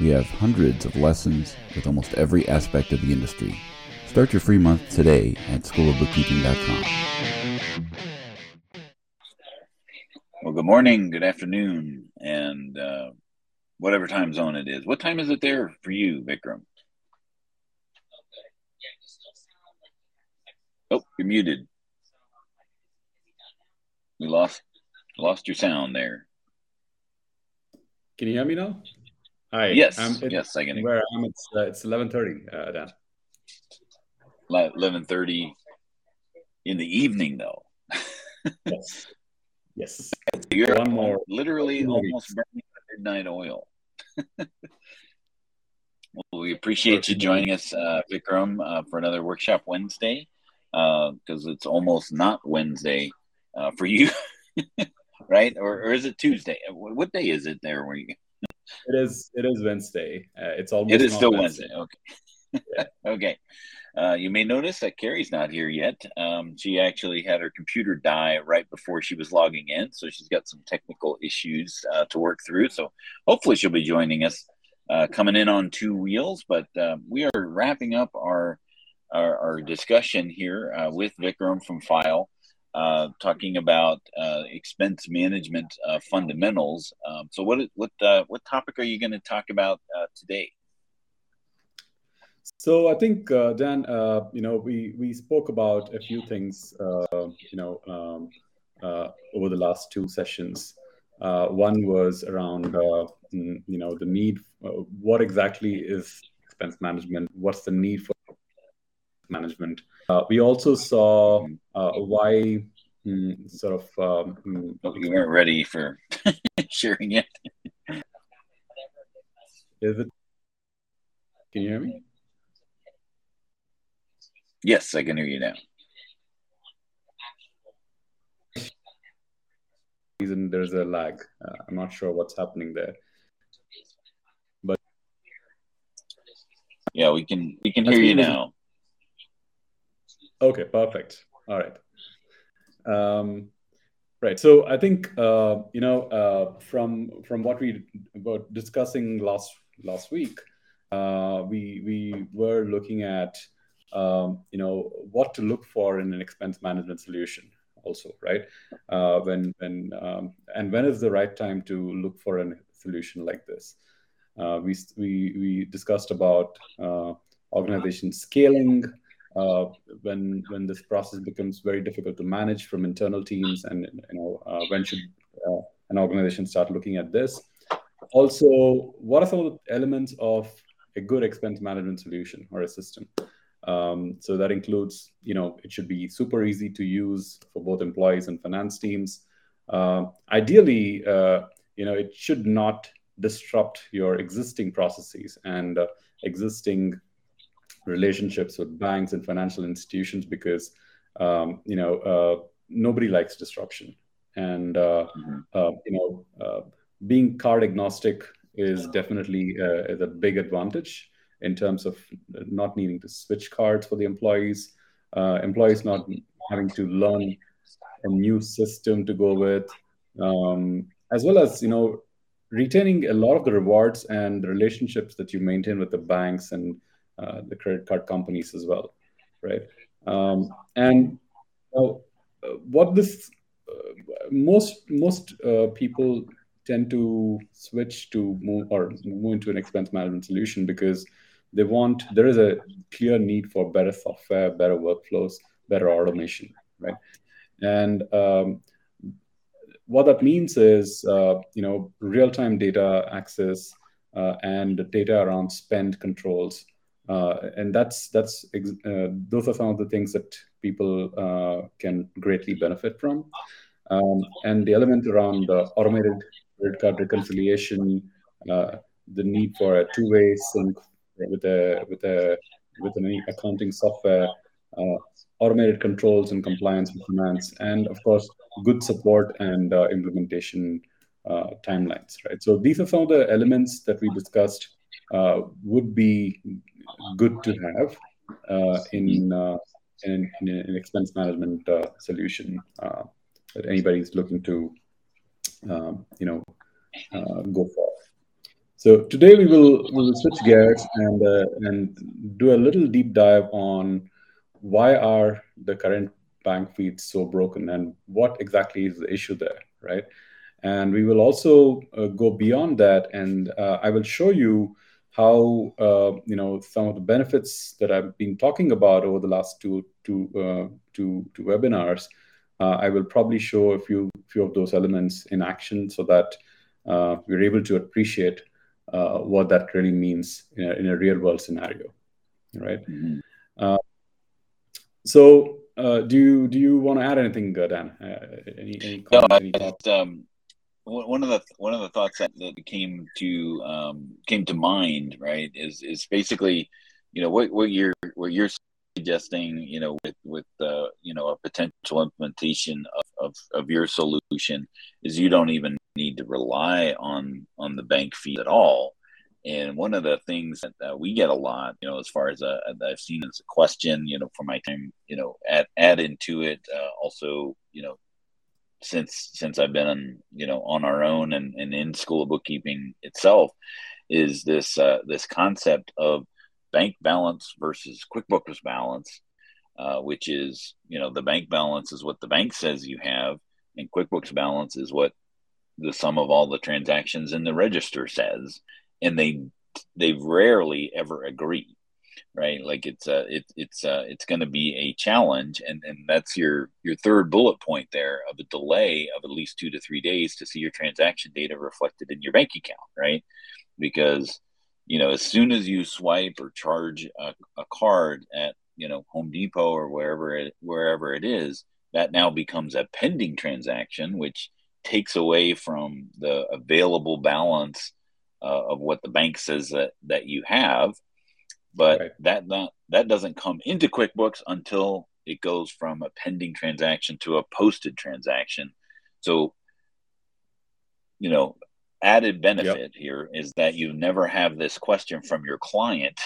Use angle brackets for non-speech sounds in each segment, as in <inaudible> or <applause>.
We have hundreds of lessons with almost every aspect of the industry. Start your free month today at schoolofbookkeeping.com. Well, good morning, good afternoon, and uh, whatever time zone it is. What time is it there for you, Vikram? Oh, you're muted. We lost lost your sound there. Can you hear me now? Hi. Yes. Um, yes, I can. Where I am, it's uh, it's eleven thirty. Uh, Dan eleven thirty in the evening, though. <laughs> yes. Yes. You're one more. Literally almost burning midnight oil. <laughs> well, we appreciate you joining us, uh, Vikram, uh, for another workshop Wednesday. Because uh, it's almost not Wednesday uh, for you, <laughs> right? Or, or is it Tuesday? What day is it there? Where you? It is. It is Wednesday. Uh, it's almost. It is still Wednesday. Wednesday. Okay. Yeah. <laughs> okay. Uh, you may notice that Carrie's not here yet. Um, she actually had her computer die right before she was logging in, so she's got some technical issues uh, to work through. So hopefully she'll be joining us, uh, coming in on two wheels. But uh, we are wrapping up our our, our discussion here uh, with Vikram from Fyle, uh, talking about uh, expense management uh, fundamentals. Um, so what what what topic are you going to talk about today? So I think uh, Dan, uh, you know, we we spoke about a few things, uh, you know, um, uh, over the last two sessions. Uh, one was around, uh, mm, you know, the need. what exactly is expense management? What's the need for management? we also saw why mm, sort of. Um, mm, you weren't ready for <laughs> sharing it. Is it? Can you hear me? Yes, I can hear you now. Reason there's a lag. Uh, I'm not sure what's happening there, but yeah, we can we can hear you now. Okay, perfect. All right. Um, right. So I think uh, you know uh, from from what we were discussing last last week, uh, we we were looking at um, you know what to look for in an expense management solution also right uh, when when um, and when is the right time to look for a solution like this uh, we, we we discussed about uh, organization scaling uh, when when this process becomes very difficult to manage from internal teams and you know uh, when should uh, an organization start looking at this also what are some of the elements of a good expense management solution or a system um, so that includes, you know, it should be super easy to use for both employees and finance teams. Uh, ideally, uh, you know, it should not disrupt your existing processes and uh, existing relationships with banks and financial institutions because, um, you know, uh, nobody likes disruption. And, uh, mm-hmm. Uh, you know, being card agnostic is definitely is a big advantage in terms of not needing to switch cards for the employees, uh, employees not having to learn a new system to go with, um, as well as you know retaining a lot of the rewards and the relationships that you maintain with the banks and uh, the credit card companies as well, right? Um, and uh, what this uh, most most uh, people tend to switch to move or move into an expense management solution because they want there is a clear need for better software better workflows better automation right and um, what that means is uh, you know real-time data access uh, and data around spend controls and that's that's uh, those are some of the things that people uh, can greatly benefit from um, and the element around automated credit card reconciliation uh, the need for a two-way sync with a with a with any accounting software, uh, automated controls and compliance and finance, and of course, good support and uh, implementation uh, timelines, right? So these are some of the elements that we discussed uh, would be good to have uh, in, uh, in, in, an expense management solution that anybody is looking to, um, you know, go for. So today we will we will switch gears and uh, and do a little deep dive on why are the current bank feeds so broken and what exactly is the issue there, right? And we will also uh, go beyond that, and uh, I will show you how uh, you know some of the benefits that I've been talking about over the last two two uh, two, two webinars. Uh, I will probably show a few few of those elements in action so that uh, we're able to appreciate what that really means in a, in a, real world scenario, right? Mm-hmm. so uh, do you do you want to add anything, Dan? Uh, any, any no, any just, um, one of the one of the thoughts that, that came to um, came to mind, right, is is basically, you know, what what you're what you're suggesting, you know, with with uh, you know a potential implementation of, of, of your solution is you don't even need to rely on on the bank fee at all. And one of the things that uh, we get a lot, you know, as far as uh, I've seen as a question, you know, for my time, you know, add add into it. Uh, also, you know, since since I've been on, you know, on our own and, and in school of bookkeeping itself, is this uh, this concept of bank balance versus QuickBooks balance, uh, which is, you know, the bank balance is what the bank says you have, and QuickBooks balance is what the sum of all the transactions in the register says. And they they rarely ever agree right? Like it's uh it, it's uh it's going to be a challenge and and that's your your third bullet point there of a delay of at least two to three days to see your transaction data reflected in your bank account right? Because you know as soon as you swipe or charge a, a card at you know home depot or wherever it wherever it is that now becomes a pending transaction which takes away from the available balance uh, of what the bank says that that you have, but right. that not that doesn't come into QuickBooks until it goes from a pending transaction to a posted transaction. So, you know, added benefit yep. here is that you never have this question from your client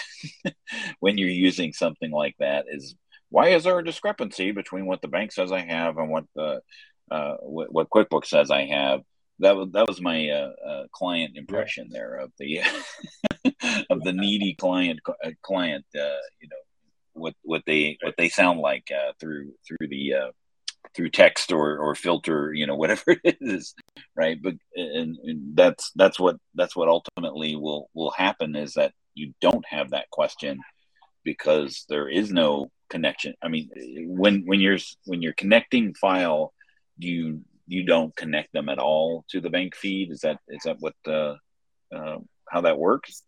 <laughs> when you're using something like that is why is there a discrepancy between what the bank says I have and what the uh, what, what QuickBooks says I have? that was that was my uh, uh, client impression there of the <laughs> <laughs> of the needy client uh, client. Uh, you know what what they what they sound like uh, through through the uh, through text or or filter. You know <laughs> whatever it is, right? But and, and that's that's what that's what ultimately will will happen is that you don't have that question because there is no connection. I mean, when when you're when you're connecting Fyle, you you don't connect them at all to the bank feed. Is that is that what uh, uh, how that works?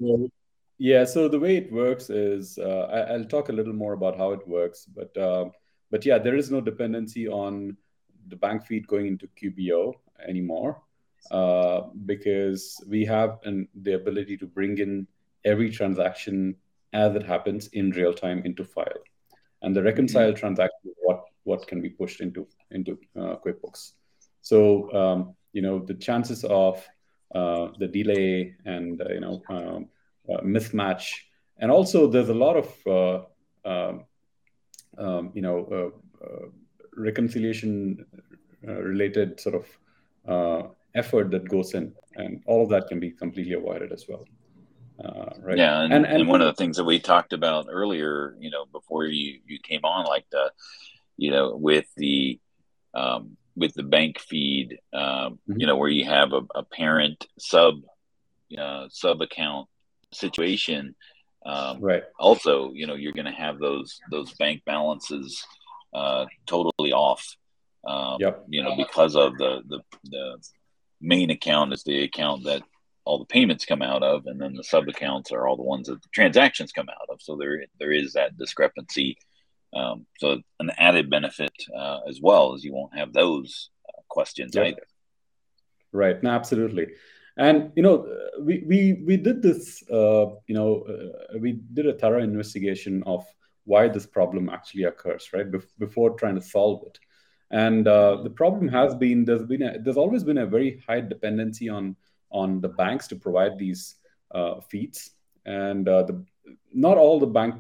Yeah. So the way it works is uh, I, will talk a little more about how it works, but uh, but yeah, there is no dependency on the bank feed going into QBO anymore uh, because we have an, the ability to bring in every transaction as it happens in real time into Fyle, and the reconcile mm-hmm. transaction what what can be pushed into into uh, QuickBooks. So um, you know the chances of the delay and uh, you know um, uh, mismatch, and also there's a lot of uh, um, um, you know uh, uh, reconciliation related sort of effort that goes in, and all of that can be completely avoided as well. Uh, right. Yeah, and, and, and, and, one of the things that we talked about earlier, you know, before you you came on, like the, you know, with the um, with the bank feed, uh, mm-hmm. you know, where you have a, a parent sub uh, sub account situation. Um, right. Also, you know, you're going to have those those bank balances uh, totally off. Um, yep. You know, because of the, the the main account is the account that all the payments come out of, and then the sub accounts are all the ones that the transactions come out of. So there there is that discrepancy um, so an added benefit uh, as well is you won't have those uh, questions either. Right. No, absolutely. And you know, we we we did this. Uh, you know, uh, we did a thorough investigation of why this problem actually occurs, right? before trying to solve it. And uh, the problem has been there's been a, there's always been a very high dependency on on the banks to provide these uh, feeds, and uh, the not all the banks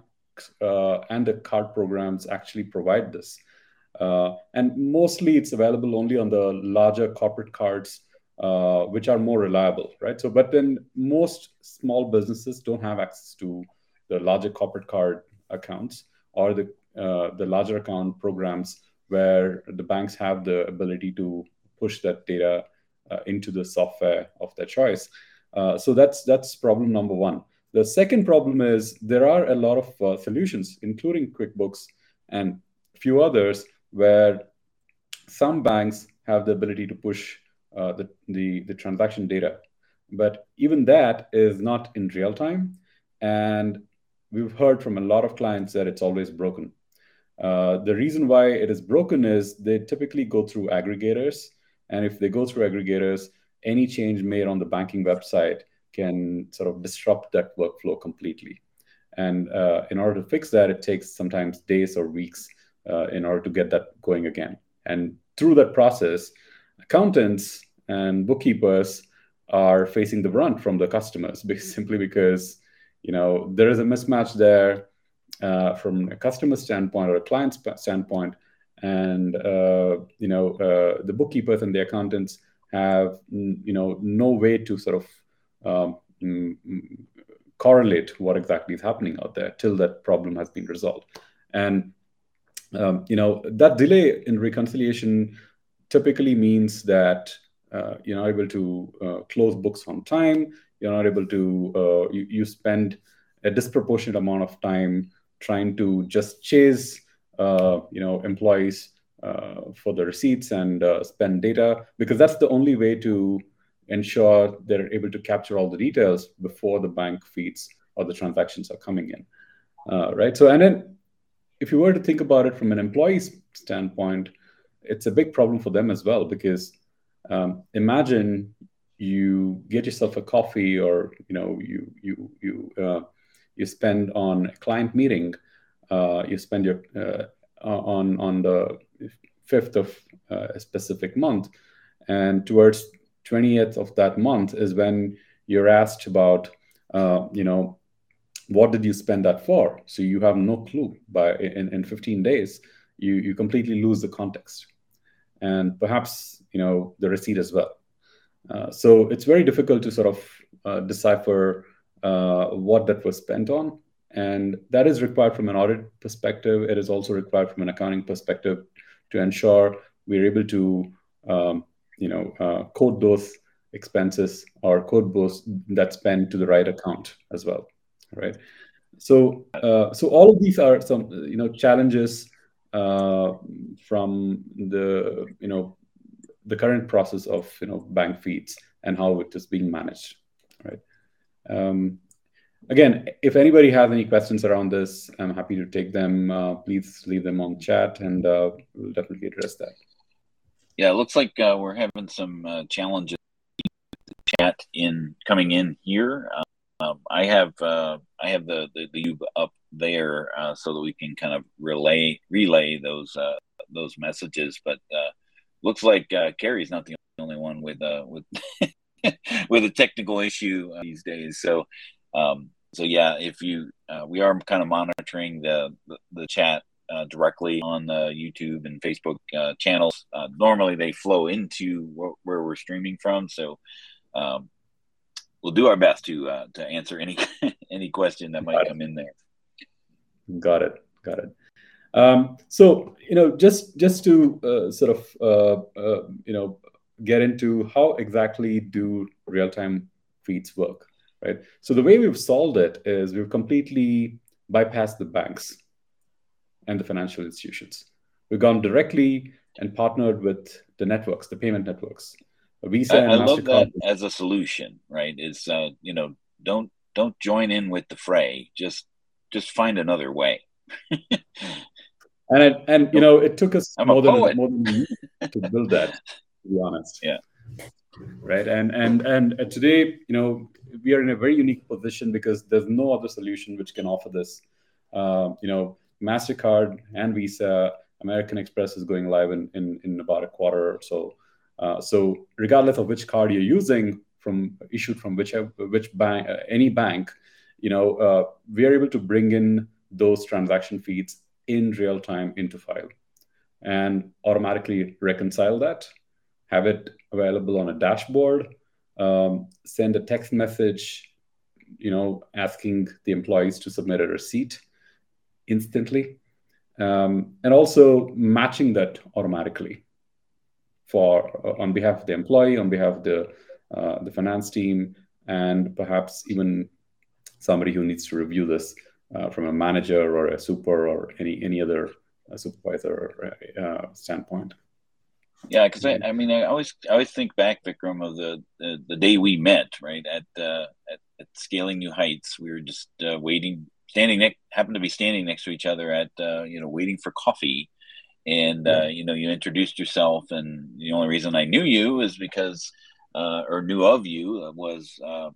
uh, and the card programs actually provide this. Uh, and mostly it's available only on the larger corporate cards, uh, which are more reliable, right? So, but then most small businesses don't have access to the larger corporate card accounts or the uh, the larger account programs where the banks have the ability to push that data uh, into the software of their choice. Uh, so that's that's problem number one. The second problem is there are a lot of uh, solutions, including QuickBooks and a few others, where some banks have the ability to push uh, the, the, the transaction data. But even that is not in real time. And we've heard from a lot of clients that it's always broken. Uh, the reason why it is broken is they typically go through aggregators. And if they go through aggregators, any change made on the banking website can sort of disrupt that workflow completely. And uh, in order to fix that, it takes sometimes days or weeks uh, in order to get that going again. And through that process, accountants and bookkeepers are facing the brunt from the customers <laughs> simply because you know there is a mismatch there uh, from a customer standpoint or a client standpoint and uh, you know uh, the bookkeepers and the accountants have you know no way to sort of correlate what exactly is happening out there till that problem has been resolved. And um, you know that delay in reconciliation typically means that uh, you're not able to uh, close books on time you're not able to uh, you, you spend a disproportionate amount of time trying to just chase uh, you know employees uh, for the receipts and uh, spend data because that's the only way to ensure they're able to capture all the details before the bank feeds or the transactions are coming in. Uh, right? So and then if you were to think about it from an employee's standpoint it's a big problem for them as well because um, imagine you get yourself a coffee or you know you you you uh, you spend on a client meeting, uh, you spend your uh, on on the fifth of uh, a specific month, and towards twentieth of that month is when you're asked about, uh, you know, what did you spend that for? So you have no clue. By in, in 15 days, you you completely lose the context, and perhaps you know the receipt as well. Uh, so it's very difficult to sort of uh, decipher uh, what that was spent on. And that is required from an audit perspective. It is also required from an accounting perspective to ensure we're able to, um, you know, uh, code those expenses or code those that spend to the right account as well, right? So, uh, so all of these are some, you know, challenges uh, from the, you know, the current process of, you know, bank feeds and how it is being managed, right? Um, again, if anybody has any questions around this, I'm happy to take them. Uh, please leave them on chat, and uh, we'll definitely address that. Yeah, it looks like uh, we're having some uh, challenges with the chat in coming in here. Um, I have uh, I have the the, the up there uh, so that we can kind of relay relay those those messages. But looks like Carrie's not the only one with with <laughs> with a technical issue uh, these days. So, um, so yeah, if you, uh, we are kind of monitoring the the, the chat uh, directly on the YouTube and Facebook uh, channels. Uh, normally, they flow into wh- where we're streaming from. So, um, we'll do our best to uh, to answer any <laughs> any question that might come in there. Got it. Got it. Um, so you know, just just to sort of you know get into how exactly do real-time feeds work, right? So the way we've solved it is we've completely bypassed the banks and the financial institutions. We've gone directly and partnered with the networks, the payment networks. Visa I, I love that as a solution, right? Is uh, you know, don't don't join in with the fray. Just just find another way. and it, and you know, it took us more than more than a to build that to be honest. <laughs> Yeah. right? And and and today, you know, we are in a very unique position because there's no other solution which can offer this. Uh, you know, Mastercard and Visa, American Express is going live in in, in about a quarter or so. Uh, so regardless of which card you're using from issued from which which bank uh, any bank, you know, uh, we are able to bring in those transaction feeds in real time into Fyle and automatically reconcile that have it available on a dashboard, um, send a text message, you know, asking the employees to submit a receipt instantly, um, and also matching that automatically for uh, on behalf of the employee, on behalf of the uh, the finance team, and perhaps even somebody who needs to review this uh, from a manager or a super or any any other uh, supervisor uh, standpoint. Yeah, because I, I mean, I always, I always think back, Vikram, of the the, the day we met, right at, uh, at at scaling new heights. We were just uh, waiting, standing next, happened to be standing next to each other at, uh, you know, waiting for coffee, and uh, you know, you introduced yourself, and the only reason I knew you is because, uh, or knew of you, was, uh,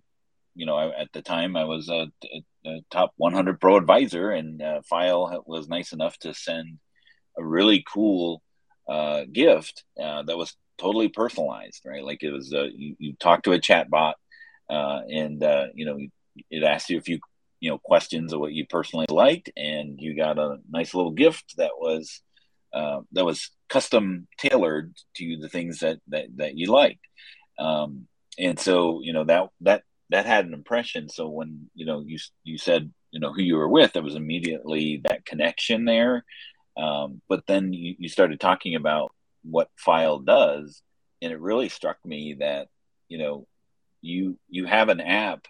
you know, I, at the time I was a, a, top 100 pro advisor, and uh, Fyle was nice enough to send a really cool uh, gift uh, that was totally personalized, right? Like it was, you, you talk to a chat bot uh, and, uh, you know, it asked you a few, you know, questions of what you personally liked. And you got a nice little gift that was, uh, that was custom tailored to the things that, that, that you liked. Um, and so, you know, that, that, that had an impression. So when, you know, you, you said, you know, who you were with, there was immediately that connection there. Um, but then you, you started talking about what Fyle does, and it really struck me that you know you you have an app,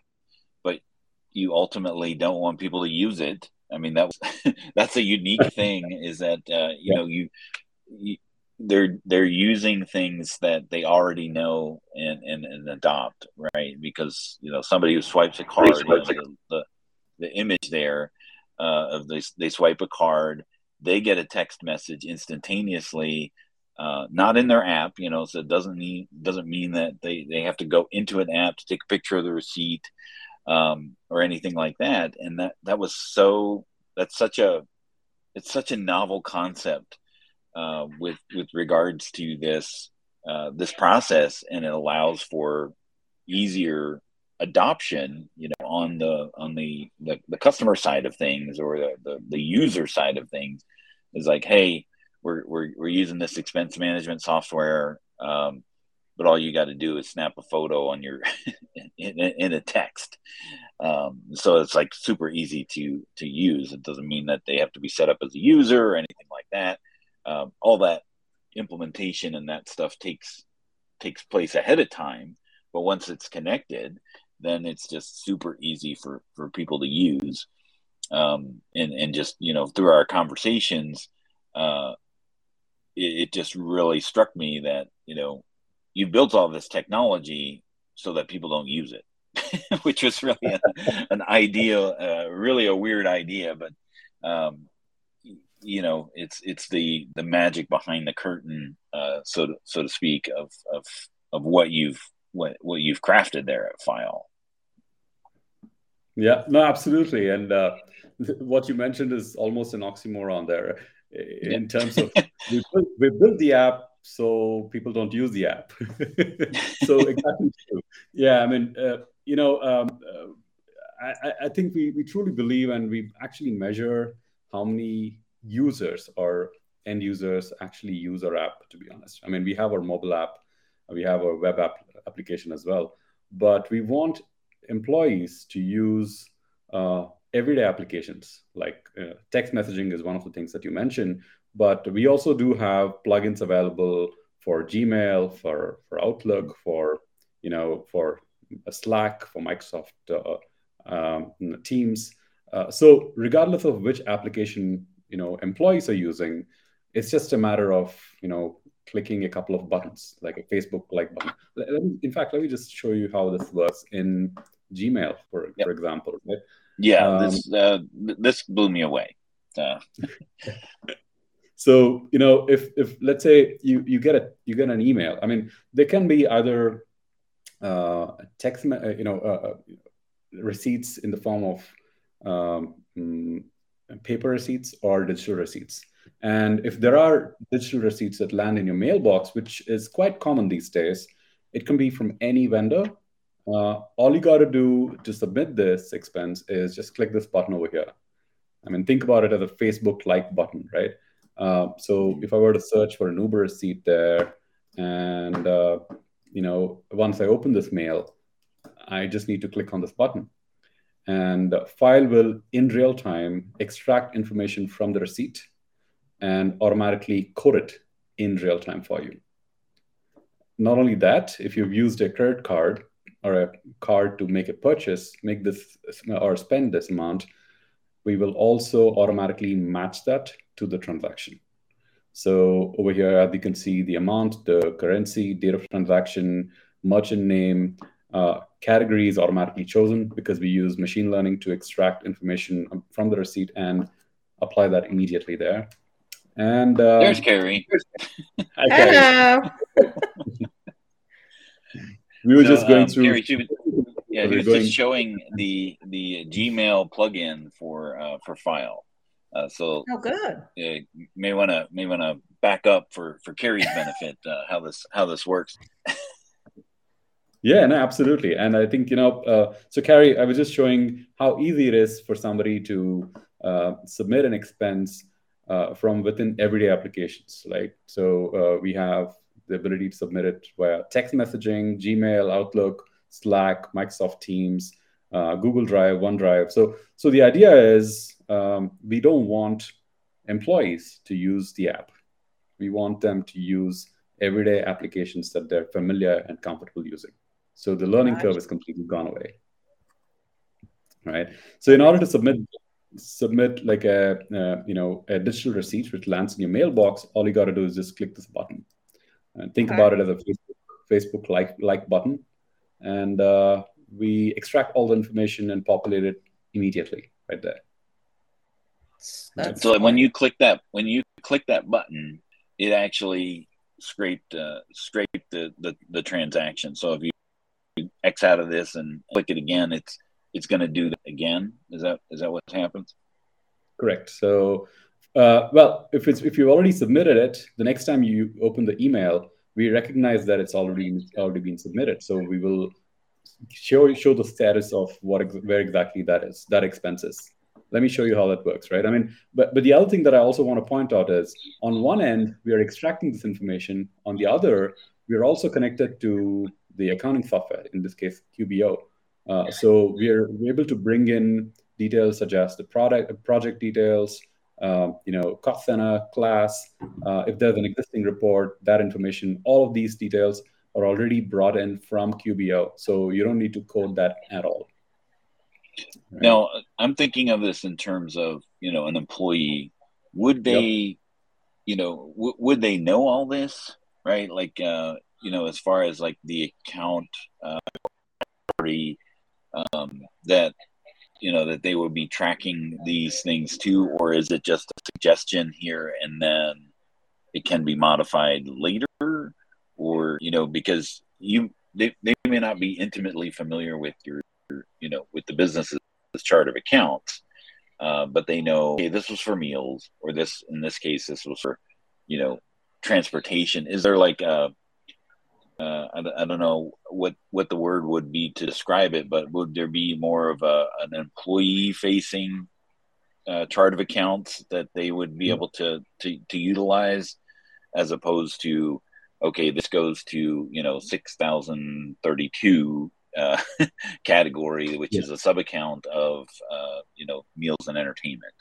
you ultimately don't want people to use it. I mean that was, <laughs> that's a unique thing is that uh, you know you, you they're they're using things that they already know and, and, and adopt right? Because you know somebody who swipes a card you know, the, the, the image there uh, of they, they swipe a card they get a text message instantaneously uh, not in their app you know so it doesn't mean doesn't mean that they they have to go into an app to take a picture of the receipt um, or anything like that. And that that was so that's such a it's such a novel concept uh, with with regards to this uh, this process. And it allows for easier adoption you know on the on the the, the customer side of things or the, the, the user side of things. Is like hey we're we're, we're using this expense management software. Um, but all you got to do is snap a photo on your <laughs> in, in, a text. Um, so it's like super easy to to use. It doesn't mean that they have to be set up as a user or anything like that. Um, all that implementation and that stuff takes takes place ahead of time but once it's connected then it's just super easy for for people to use. Um, and and just you know through our conversations uh, it, it just really struck me that you know you built all this technology so that people don't use it <laughs> which was really a, an idea uh, really a weird idea but um, you know it's it's the the magic behind the curtain uh, so to, so to speak of of of what you've what what you've crafted there at Fyle yeah, no, absolutely. And uh, what you mentioned is almost an oxymoron there in yeah. terms of <laughs> we, built, we built the app so people don't use the app. <laughs> so exactly true. Yeah, I mean, uh, you know, um, uh, I, I, think we, we truly believe and we actually measure how many users or end users actually use our app, to be honest. I mean, we have our mobile app, we have our web app application as well, but we want employees to use uh, everyday applications like uh, text messaging is one of the things that you mentioned but we also do have plugins available for gmail for for outlook for you know for slack for microsoft uh, um, teams uh, so regardless of which application you know employees are using it's just a matter of you know clicking a couple of buttons, like a Facebook like button. In fact, let me just show you how this works in Gmail, for, yep. for example. Right? Yeah, um, this uh, this blew me away. Uh. <laughs> so you know, if if let's say you you get a you get an email, I mean, they can be either uh, text, uh, you know, uh, uh, receipts in the form of um, mm, paper receipts or digital receipts. And if there are digital receipts that land in your mailbox, which is quite common these days, it can be from any vendor. Uh, all you got to do to submit this expense is just click this button over here. I mean, think about it as a Facebook like button, right? Uh, so if I were to search for an Uber receipt there, and uh, you know, once I open this mail, I just need to click on this button, and Fyle will in real time extract information from the receipt and automatically code it in real time for you. Not only that, if you've used a credit card or a card to make a purchase, make this or spend this amount, we will also automatically match that to the transaction. So over here, as you can see the amount, the currency, date of transaction, merchant name, uh, category is automatically chosen because we use machine learning to extract information from the receipt and apply that immediately there. And uh, there's Carrie. Hello. <laughs> we were so, just going um, through. Carrie, she yeah, he was going... just showing the the Gmail plugin for uh, for Fyle. Uh, so oh, good. Yeah, may want to may want to back up for for Carrie's benefit uh, how this how this works. <laughs> yeah, no, absolutely, and I think you know. Uh, so, Carrie, I was just showing how easy it is for somebody to uh, submit an expense uh, from within everyday applications. Like so, uh, we have the ability to submit it via text messaging, Gmail, Outlook, Slack, Microsoft Teams, uh, Google Drive, OneDrive. So, so the idea is um, we don't want employees to use the app. We want them to use everyday applications that they're familiar and comfortable using. So the learning curve is completely gone away. Right. So in order to submit submit like a uh, you know a digital receipt which lands in your mailbox, all you got to do is just click this button and think okay. about it as a Facebook, Facebook like like button, and uh, we extract all the information and populate it immediately right there. That's so when you click that when you click that button, it actually scraped uh, scraped the, the the transaction. So if you X out of this and click it again, it's it's going to do that again. Is that is that what happens? Correct. So, uh, well, if it's if you've already submitted it, the next time you open the email, we recognize that it's already already been submitted. So we will show show the status of what where exactly that is that expense is. Let me show you how that works, right? I mean, but but the other thing that I also want to point out is on one end we are extracting this information, on the other we are also connected to the accounting software, in this case QBO. Uh, so we're, we're able to bring in details such as the product project details, you know, cost center, class. Uh, if there's an existing report, that information, all of these details are already brought in from QBO. So you don't need to code that at all. Right? Now, I'm thinking of this in terms of, you know, an employee. Would they, yep. you know, w- would they know all this, right? Like, uh, you know, as far as like the account uh, um, that you know that they would be tracking these things too or is it just a suggestion here and then it can be modified later? Or you know because you they, they may not be intimately familiar with your, your you know with the business's chart of accounts uh, but they know okay this was for meals or this in this case this was for you know transportation. Is there like a uh, I, I, don't know what what the word would be to describe it, but would there be more of a an employee facing uh, chart of accounts that they would be mm-hmm. able to, to to utilize, as opposed to okay, this goes to you know six thousand thirty two uh, <laughs> category, which yeah. is a sub account of uh, you know meals and entertainment.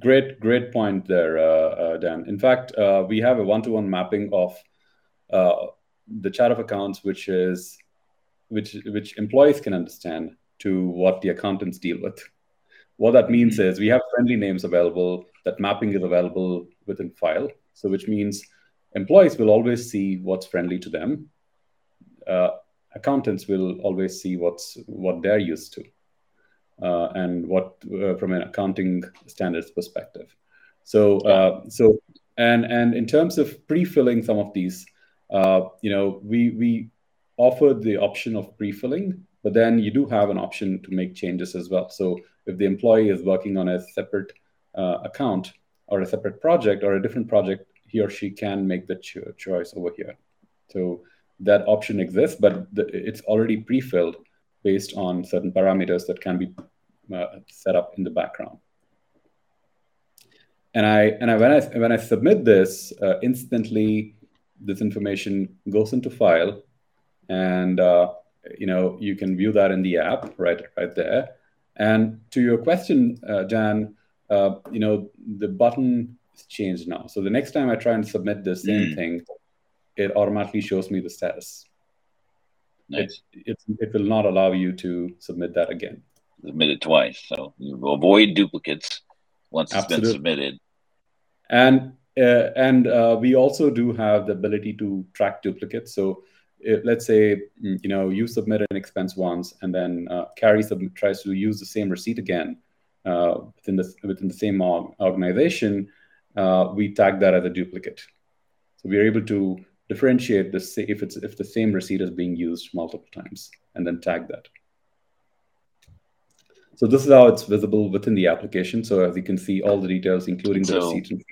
Great, great point there, uh, uh Dan. In fact, uh, we have a one to one mapping of uh, the chart of accounts, which is which which employees can understand, to what the accountants deal with. What that means mm-hmm. is we have friendly names available. That mapping is available within Fyle. So which means employees will always see what's friendly to them. Uh, accountants will always see what's what they're used to, uh, and what uh, from an accounting standards perspective. So uh, so and and in terms of pre-filling some of these you know, we we offered the option of pre-filling, but then you do have an option to make changes as well. So if the employee is working on a separate uh, account or a separate project or a different project, he or she can make the cho- choice over here. So that option exists, but it's already pre-filled based on certain parameters that can be uh, set up in the background. And I and I, when I when I submit this, uh, instantly this information goes into Fyle, and uh, you know you can view that in the app right right there. And to your question, uh, Jan, uh, you know the button is changed now. So the next time I try and submit the same mm. thing, it automatically shows me the status. Nice. It, it, it will not allow you to submit that again. Submit it twice. So you avoid duplicates once it's Absolutely. been submitted. And and uh, we also do have the ability to track duplicates. So if, let's say mm, you know you submit an expense once, and then uh, Carrie sub- tries to use the same receipt again uh, within the within the same organization. Uh, we tag that as a duplicate. So we are able to differentiate this if it's if the same receipt is being used multiple times, and then tag that. So this is how it's visible within the application. So as you can see, all the details, including so, the receipt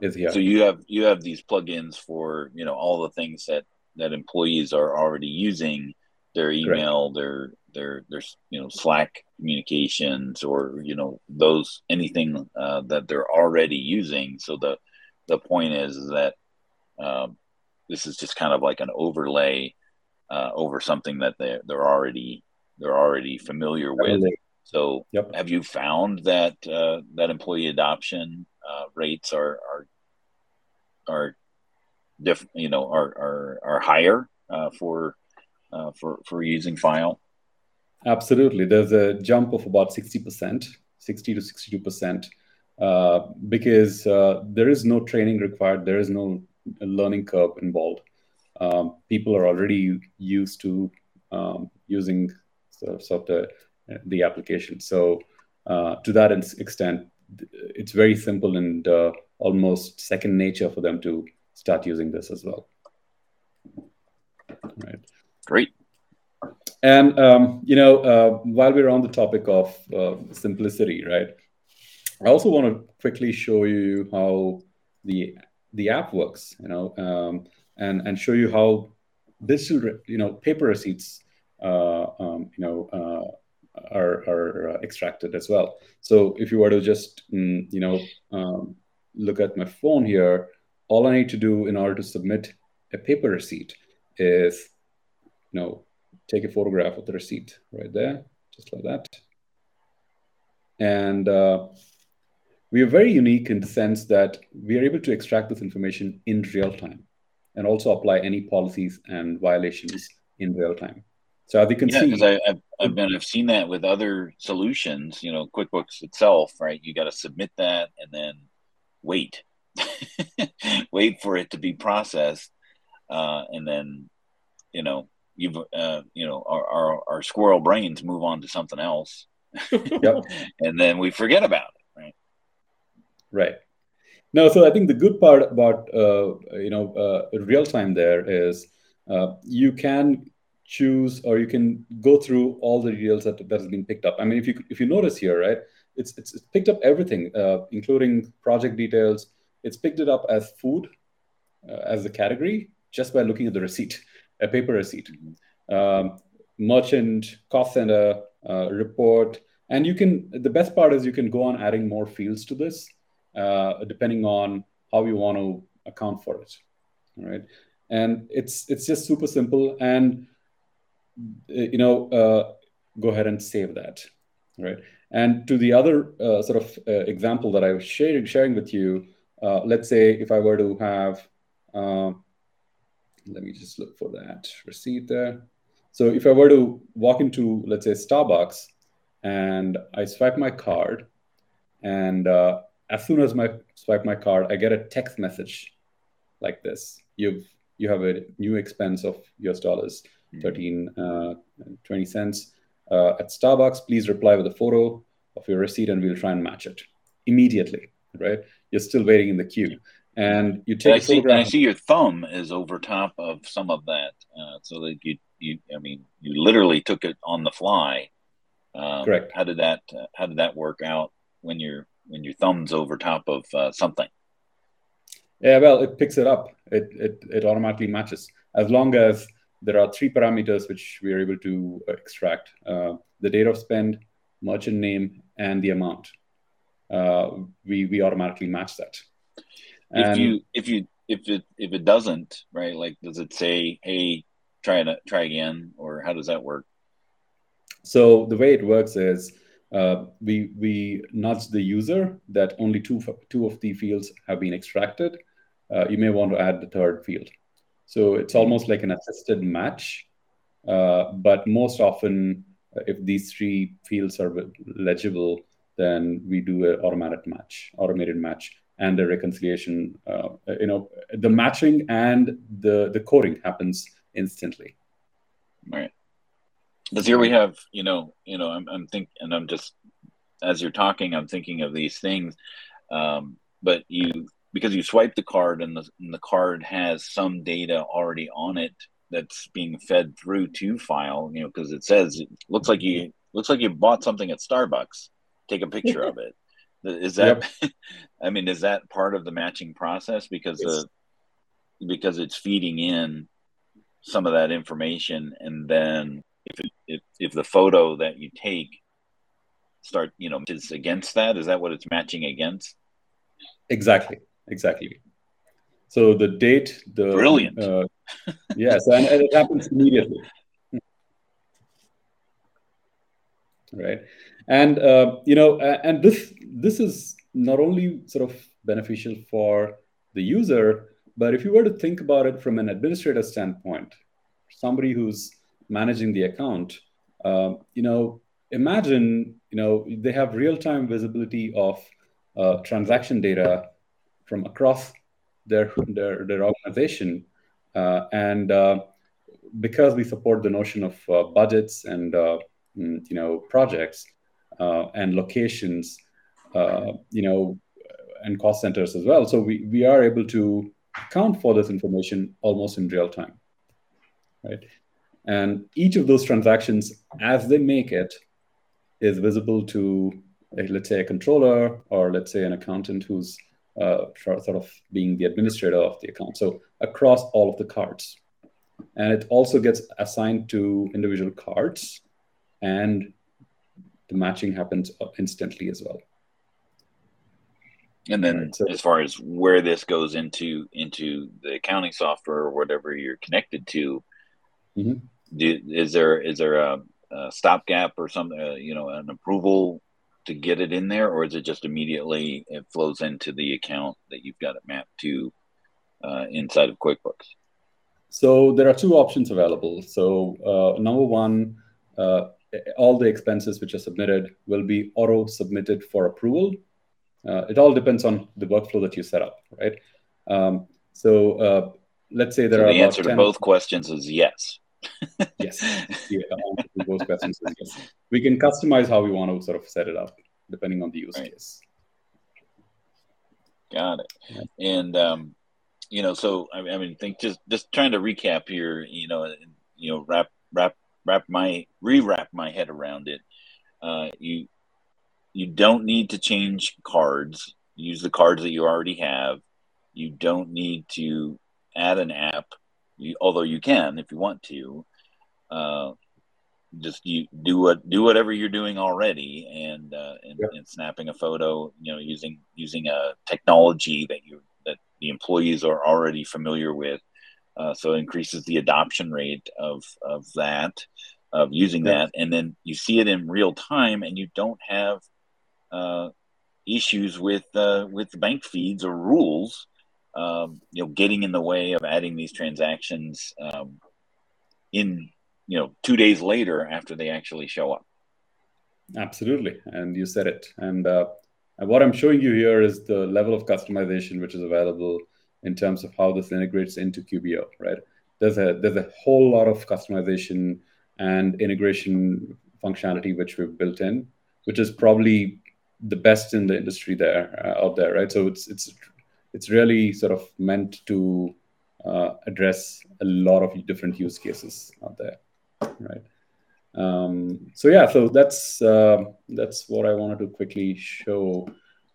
is here. So you have you have these plugins for you know all the things that that employees are already using, their email, Correct. their their their you know Slack communications, or you know those anything uh, that they're already using. So the the point is, is that um, this is just kind of like an overlay uh, over something that they they're already they're already familiar with. So, yep. have you found that uh, that employee adoption uh, rates are are are different? You know, are are are higher uh, for uh, for for using Fyle? Absolutely, there's a jump of about sixty percent, sixty to sixty-two percent, uh, because uh, there is no training required. There is no learning curve involved. Um, people are already used to um, using sort of the the application. So uh, to that extent, it's very simple and uh, almost second nature for them to start using this as well. Right. Great. And um, you know, uh, while we're on the topic of uh, simplicity, right? I also want to quickly show you how the the app works. You know, um, and and show you how digital, you know, paper receipts, uh, um, you know uh, are, are uh, extracted as well. So if you were to just, mm, you know, um, look at my phone here, all I need to do in order to submit a paper receipt is, you know, take a photograph of the receipt right there, just like that. And uh, we are very unique in the sense that we are able to extract this information in real time and also apply any policies and violations in real time. So as you can yeah, see, because I've, I've been I've seen that with other solutions. You know, QuickBooks itself, right? You got to submit that and then wait, <laughs> wait for it to be processed, uh, and then you know you've uh, you know our, our, our squirrel brains move on to something else, yep. <laughs> and then we forget about it, right? Right. No, so I think the good part about uh, you know uh, real time there is uh, you can choose or you can go through all the details that, that has been picked up. I mean, if you if you notice here, right, it's it's, it's picked up everything, uh, including project details. It's picked it up as food uh, as the category just by looking at the receipt, a paper receipt, um, merchant, cost center, uh, report, and you can. The best part is you can go on adding more fields to this, uh, depending on how you want to account for it. All right, and it's it's just super simple and you know, uh, go ahead and save that, right? And to the other uh, sort of uh, example that I was sharing, sharing with you, uh, let's say if I were to have, um, let me just look for that receipt there. So if I were to walk into, let's say, Starbucks, and I swipe my card, and uh, as soon as I swipe my card, I get a text message like this: "You've you have a new expense of US dollars." 13 uh, 20 cents uh, at starbucks please reply with a photo of your receipt and we'll try and match it immediately right you're still waiting in the queue and you take I see, I see your thumb is over top of some of that, uh, so that you you I mean you literally took it on the fly. Um, Correct. How did that uh, How did that work out when your when your thumb's over top of uh, something? Yeah, well, it picks it up. It, it it automatically matches as long as there are three parameters which we are able to extract: uh, the date of spend, merchant name, and the amount. Uh, we we automatically match that. And if you if you if it if it doesn't right, like does it say, "Hey, try it try again," or how does that work? So the way it works is uh, we we nudge the user that only two two of the fields have been extracted. Uh, you may want to add the third field. So it's almost like an assisted match, uh, but most often, uh, if these three fields are legible, then we do an automated match, automated match, and a reconciliation. Uh, you know, the matching and the the coding happens instantly. Right. Because here we have, you know, you know, I'm, I'm thinking, and I'm just as you're talking, I'm thinking of these things. Um, but you, because you swipe the card and the, and the card has some data already on it that's being fed through to Fyle, you know, because it says it looks like you mm-hmm. looks like you bought something at Starbucks. Take a picture of it. <laughs> Is that? Yep. <laughs> I mean, is that part of the matching process because the because it's feeding in some of that information, and then if it, if if the photo that you take start, you know, is against that, is that what it's matching against? Exactly. Exactly. So the date, the brilliant. Uh, yes, and, and, it happens immediately. right, and uh, you know, and this this is not only sort of beneficial for the user, but if you were to think about it from an administrator standpoint, somebody who's managing the account, uh, you know, imagine you know they have real-time visibility of uh, transaction data from across their their, their organization, uh, and uh, because we support the notion of uh, budgets and mm, you know projects and locations, you know, and cost centers as well. So we we are able to account for this information almost in real time, right? And each of those transactions, as they make it, is visible to, let's say, a controller or let's say an accountant who's sort of being the administrator of the account. So across all of the cards. And it also gets assigned to individual cards, and the matching happens instantly as well. And then, right, so, as far as where this goes into into the accounting software or whatever you're connected to, mm-hmm. do, is there is there a, a stopgap or something? Uh, you know, an approval to get it in there, or is it just immediately it flows into the account that you've got it mapped to uh, inside of QuickBooks? So there are two options available. So uh, number one, uh, all the expenses which are submitted will be auto submitted for approval. Uh, it all depends on the workflow that you set up, right? Um, so uh, let's say there so are the answer to both questions is yes. Yes. Both questions yes. We can customize how we want to sort of set it up depending on the use right. case. Got it. Yeah. And um, you know, so I mean, think just just trying to recap here. You know, and, you know, wrap wrap wrap my rewrap my head around it. Uh, you you don't need to change cards. Use the cards that you already have. You don't need to add an app you, although you can if you want to. Uh, just you do what do whatever you're doing already, and uh, and, yeah. and, snapping a photo. You know, using using a technology that you that the employees are already familiar with. Uh, so it increases the adoption rate of of that of using yeah. that, and then you see it in real time, and you don't have uh, issues with uh, with bank feeds or rules um, you know getting in the way of adding these transactions um, in you know two days later after they actually show up. Absolutely. And you said it. And uh, what i'm showing you here is the level of customization which is available in terms of how this integrates into qbo right? There's a there's a whole lot of customization and integration functionality which we've built in which is probably the best in the industry there uh, out there right? So it's it's it's really sort of meant to uh, address a lot of different use cases out there, right? Um, so yeah, so that's uh, that's what I wanted to quickly show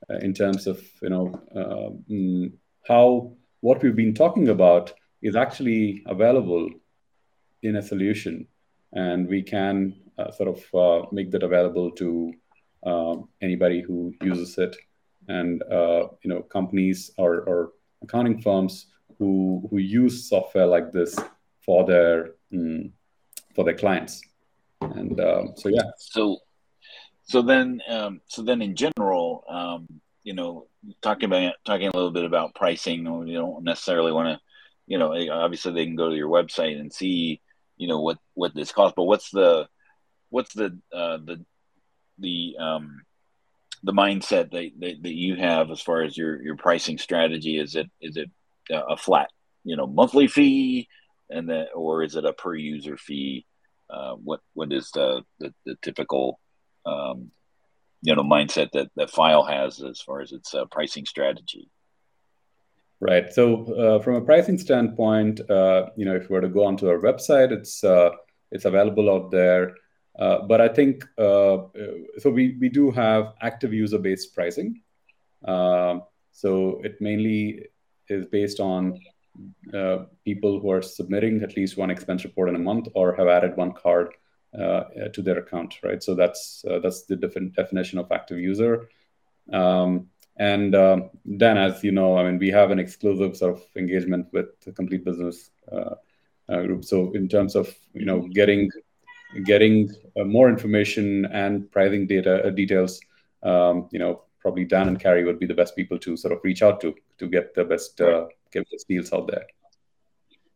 uh, in terms of you know uh, how what we've been talking about is actually available in a solution, and we can uh, sort of uh, make that available to um, anybody who uses it, and uh, you know companies or, or accounting firms who who use software like this for their mm, for their clients. And um, so yeah. So so then um, so then in general um, you know talking about talking a little bit about pricing you don't necessarily want to you know obviously they can go to your website and see you know what what this costs but what's the what's the uh, the the um the mindset that, that, that you have as far as your your pricing strategy? Is it is it a flat you know monthly fee and then or is it a per user fee? Uh, what what is the the, the typical um, you know mindset that that Fyle has as far as its uh, pricing strategy? Right. So uh, from a pricing standpoint uh, you know if we were to go onto our website it's uh, it's available out there. Uh, but i think so we we do have active user based pricing. Um, so it mainly is based on uh, people who are submitting at least one expense report in a month or have added one card uh, to their account, right? So that's uh, that's the definition of active user. Um, and um, then, as you know, I mean, we have an exclusive sort of engagement with the Complete Business uh, uh, Group. So in terms of you know getting getting more information and pricing data details, um, you know, probably Dan and Carrie would be the best people to sort of reach out to to get the best uh, get the deals out there.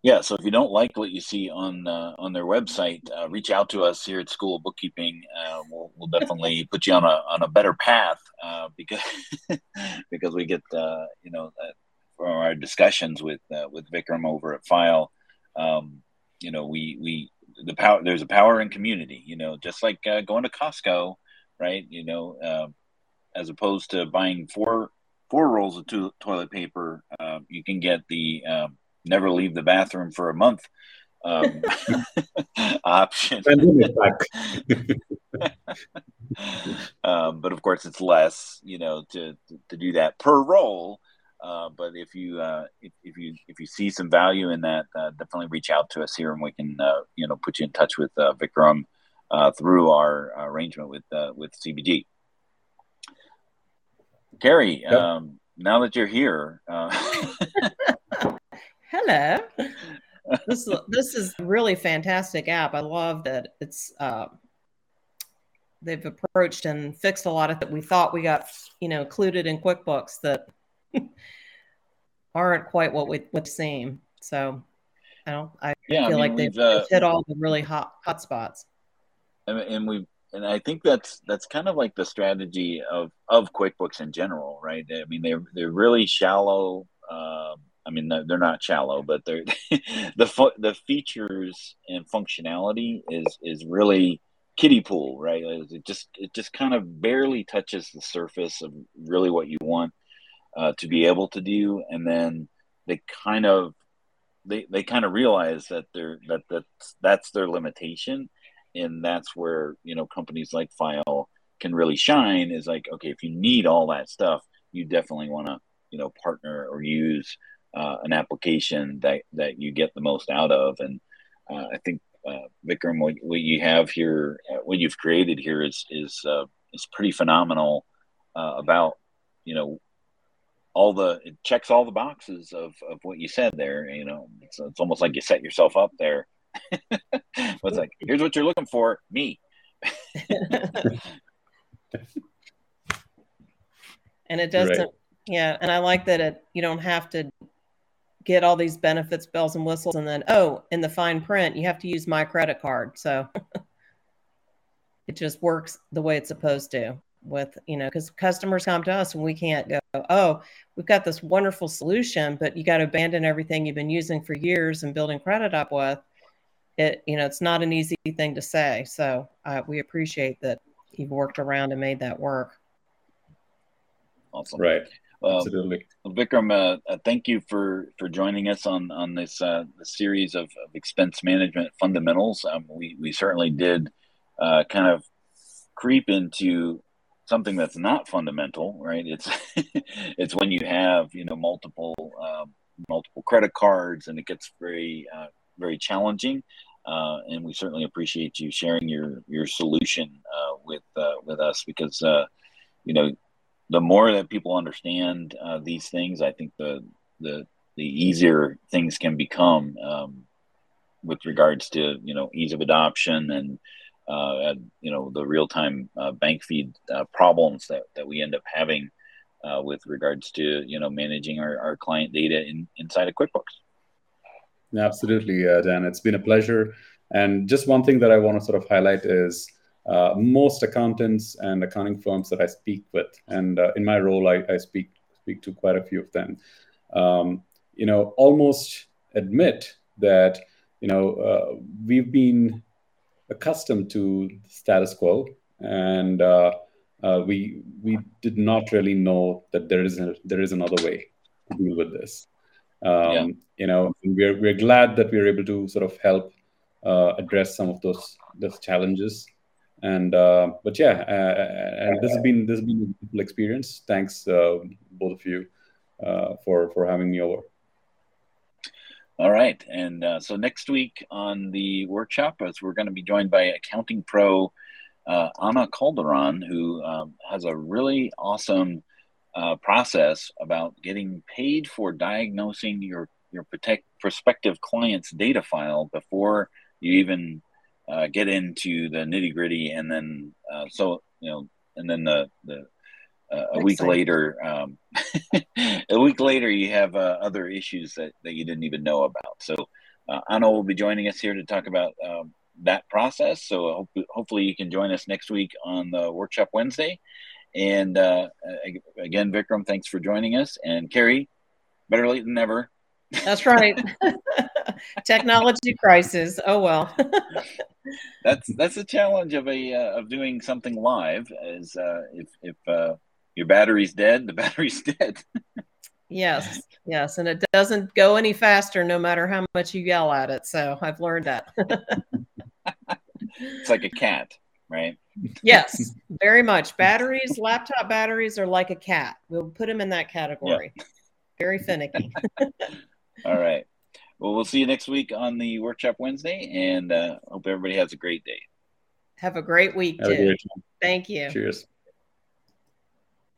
Yeah, so if you don't like what you see on uh, on their website, uh, reach out to us here at School of Bookkeeping. Uh, we'll, we'll definitely <laughs> put you on a on a better path uh, because <laughs> because we get uh, you know from our discussions with with Vikram over at Fyle, um, you know we we the power there's a power in community. You know, just like going to Costco, right? You know, as opposed to buying four four rolls of to- toilet paper, uh, you can get the um, never leave the bathroom for a month um, <laughs> <laughs> option. <laughs> um, but of course, it's less, you know, to to do that per roll. Uh, but if you uh, if, if, you if you see some value in that, uh, definitely reach out to us here, and we can uh, you know put you in touch with uh, Vikram uh, through our arrangement with with CBG. Carrie, yep. um, now that you're here, uh... <laughs> hello. this this is really fantastic app. I love that it's uh, they've approached and fixed a lot of that we thought we got you know included in QuickBooks that <laughs> aren't quite what we would seem. So I don't. I yeah, feel I mean, like they've uh, hit all the really hot hot spots. And, and we've and I think that's that's kind of like the strategy of of QuickBooks in general, right? I mean, they're they're really shallow. Uh, I mean, they're not shallow, but they're <laughs> the the features and functionality is is really kiddie pool, right? It just it just kind of barely touches the surface of really what you want uh, to be able to do, and then they kind of they, they kind of realize that they're that that's that's their limitation and that's where you know companies like Fyle can really shine. Is like okay, if you need all that stuff, you definitely want to you know partner or use uh, an application that that you get the most out of. And uh, I think uh, Vikram, what, what you have here, uh, what you've created here is is uh, is pretty phenomenal uh, about you know all the it checks all the boxes of, of what you said there you know it's, it's almost like you set yourself up there was like, here's what you're looking for, me. <laughs> and it doesn't right. yeah and i like that it you don't have to get all these benefits bells and whistles and then oh in the fine print you have to use my credit card so <laughs> it just works the way it's supposed to with you know because customers come to us and we can't go oh we've got this wonderful solution but you got to abandon everything you've been using for years and building credit up with it you know it's not an easy thing to say so uh, we appreciate that you've worked around and made that work awesome right absolutely. Vikram, uh, uh, thank you for for joining us on on this uh, series of, of, expense management fundamentals. Um, we we certainly did uh, kind of creep into something that's not fundamental, right? It's <laughs> it's when you have you know multiple um, multiple credit cards, and it gets very uh, very challenging. Uh, and we certainly appreciate you sharing your your solution uh, with uh, with us because uh, you know the more that people understand uh, these things, I think the the the easier things can become um, with regards to you know ease of adoption and uh, you know the real time bank feed problems that, that we end up having with regards to you know managing our, our client data in, inside of QuickBooks. Absolutely, uh, Dan. It's been a pleasure. And just one thing that I want to sort of highlight is uh, most accountants and accounting firms that I speak with, and uh, in my role, I, I, speak speak to quite a few of them. Um, you know, almost admit that you know uh, we've been accustomed to the status quo, and uh, uh, we we did not really know that there is a, there is another way to deal with this. Um, yeah. You know, we're we're glad that we're able to sort of help uh, address some of those those challenges. And uh, but yeah, uh, and this has been this has been a beautiful experience. Thanks, uh, both of you, uh, for for having me over. All right, and uh, so next week on the workshop, as we're going to be joined by accounting pro Ana Calderon, who um, has a really awesome uh, process about getting paid for diagnosing your your protect, prospective client's data file before you even uh, get into the nitty gritty, and then uh, so you know, and then the the uh, a week later, um, <laughs> a week later, you have uh, other issues that, that you didn't even know about. So, uh, Anna will be joining us here to talk about um, that process. So, hope, hopefully, you can join us next week on the workshop Wednesday. And uh, again, Vikram, thanks for joining us. And Carrie, better late than never. That's right. <laughs> Technology crisis. Oh well. <laughs> that's that's the challenge of a uh, of doing something live. Is uh, if if uh, your battery's dead, the <laughs> battery's dead. yes, yes, and it doesn't go any faster no matter how much you yell at it. So I've learned that. it's like a cat right? Yes, very much. Batteries, laptop batteries are like a cat. We'll put them in that category. Yeah. Very finicky. All right. Well, we'll see you next week on the workshop Wednesday, and uh, hope everybody has a great day. Have a great week, too. Thank you. Cheers.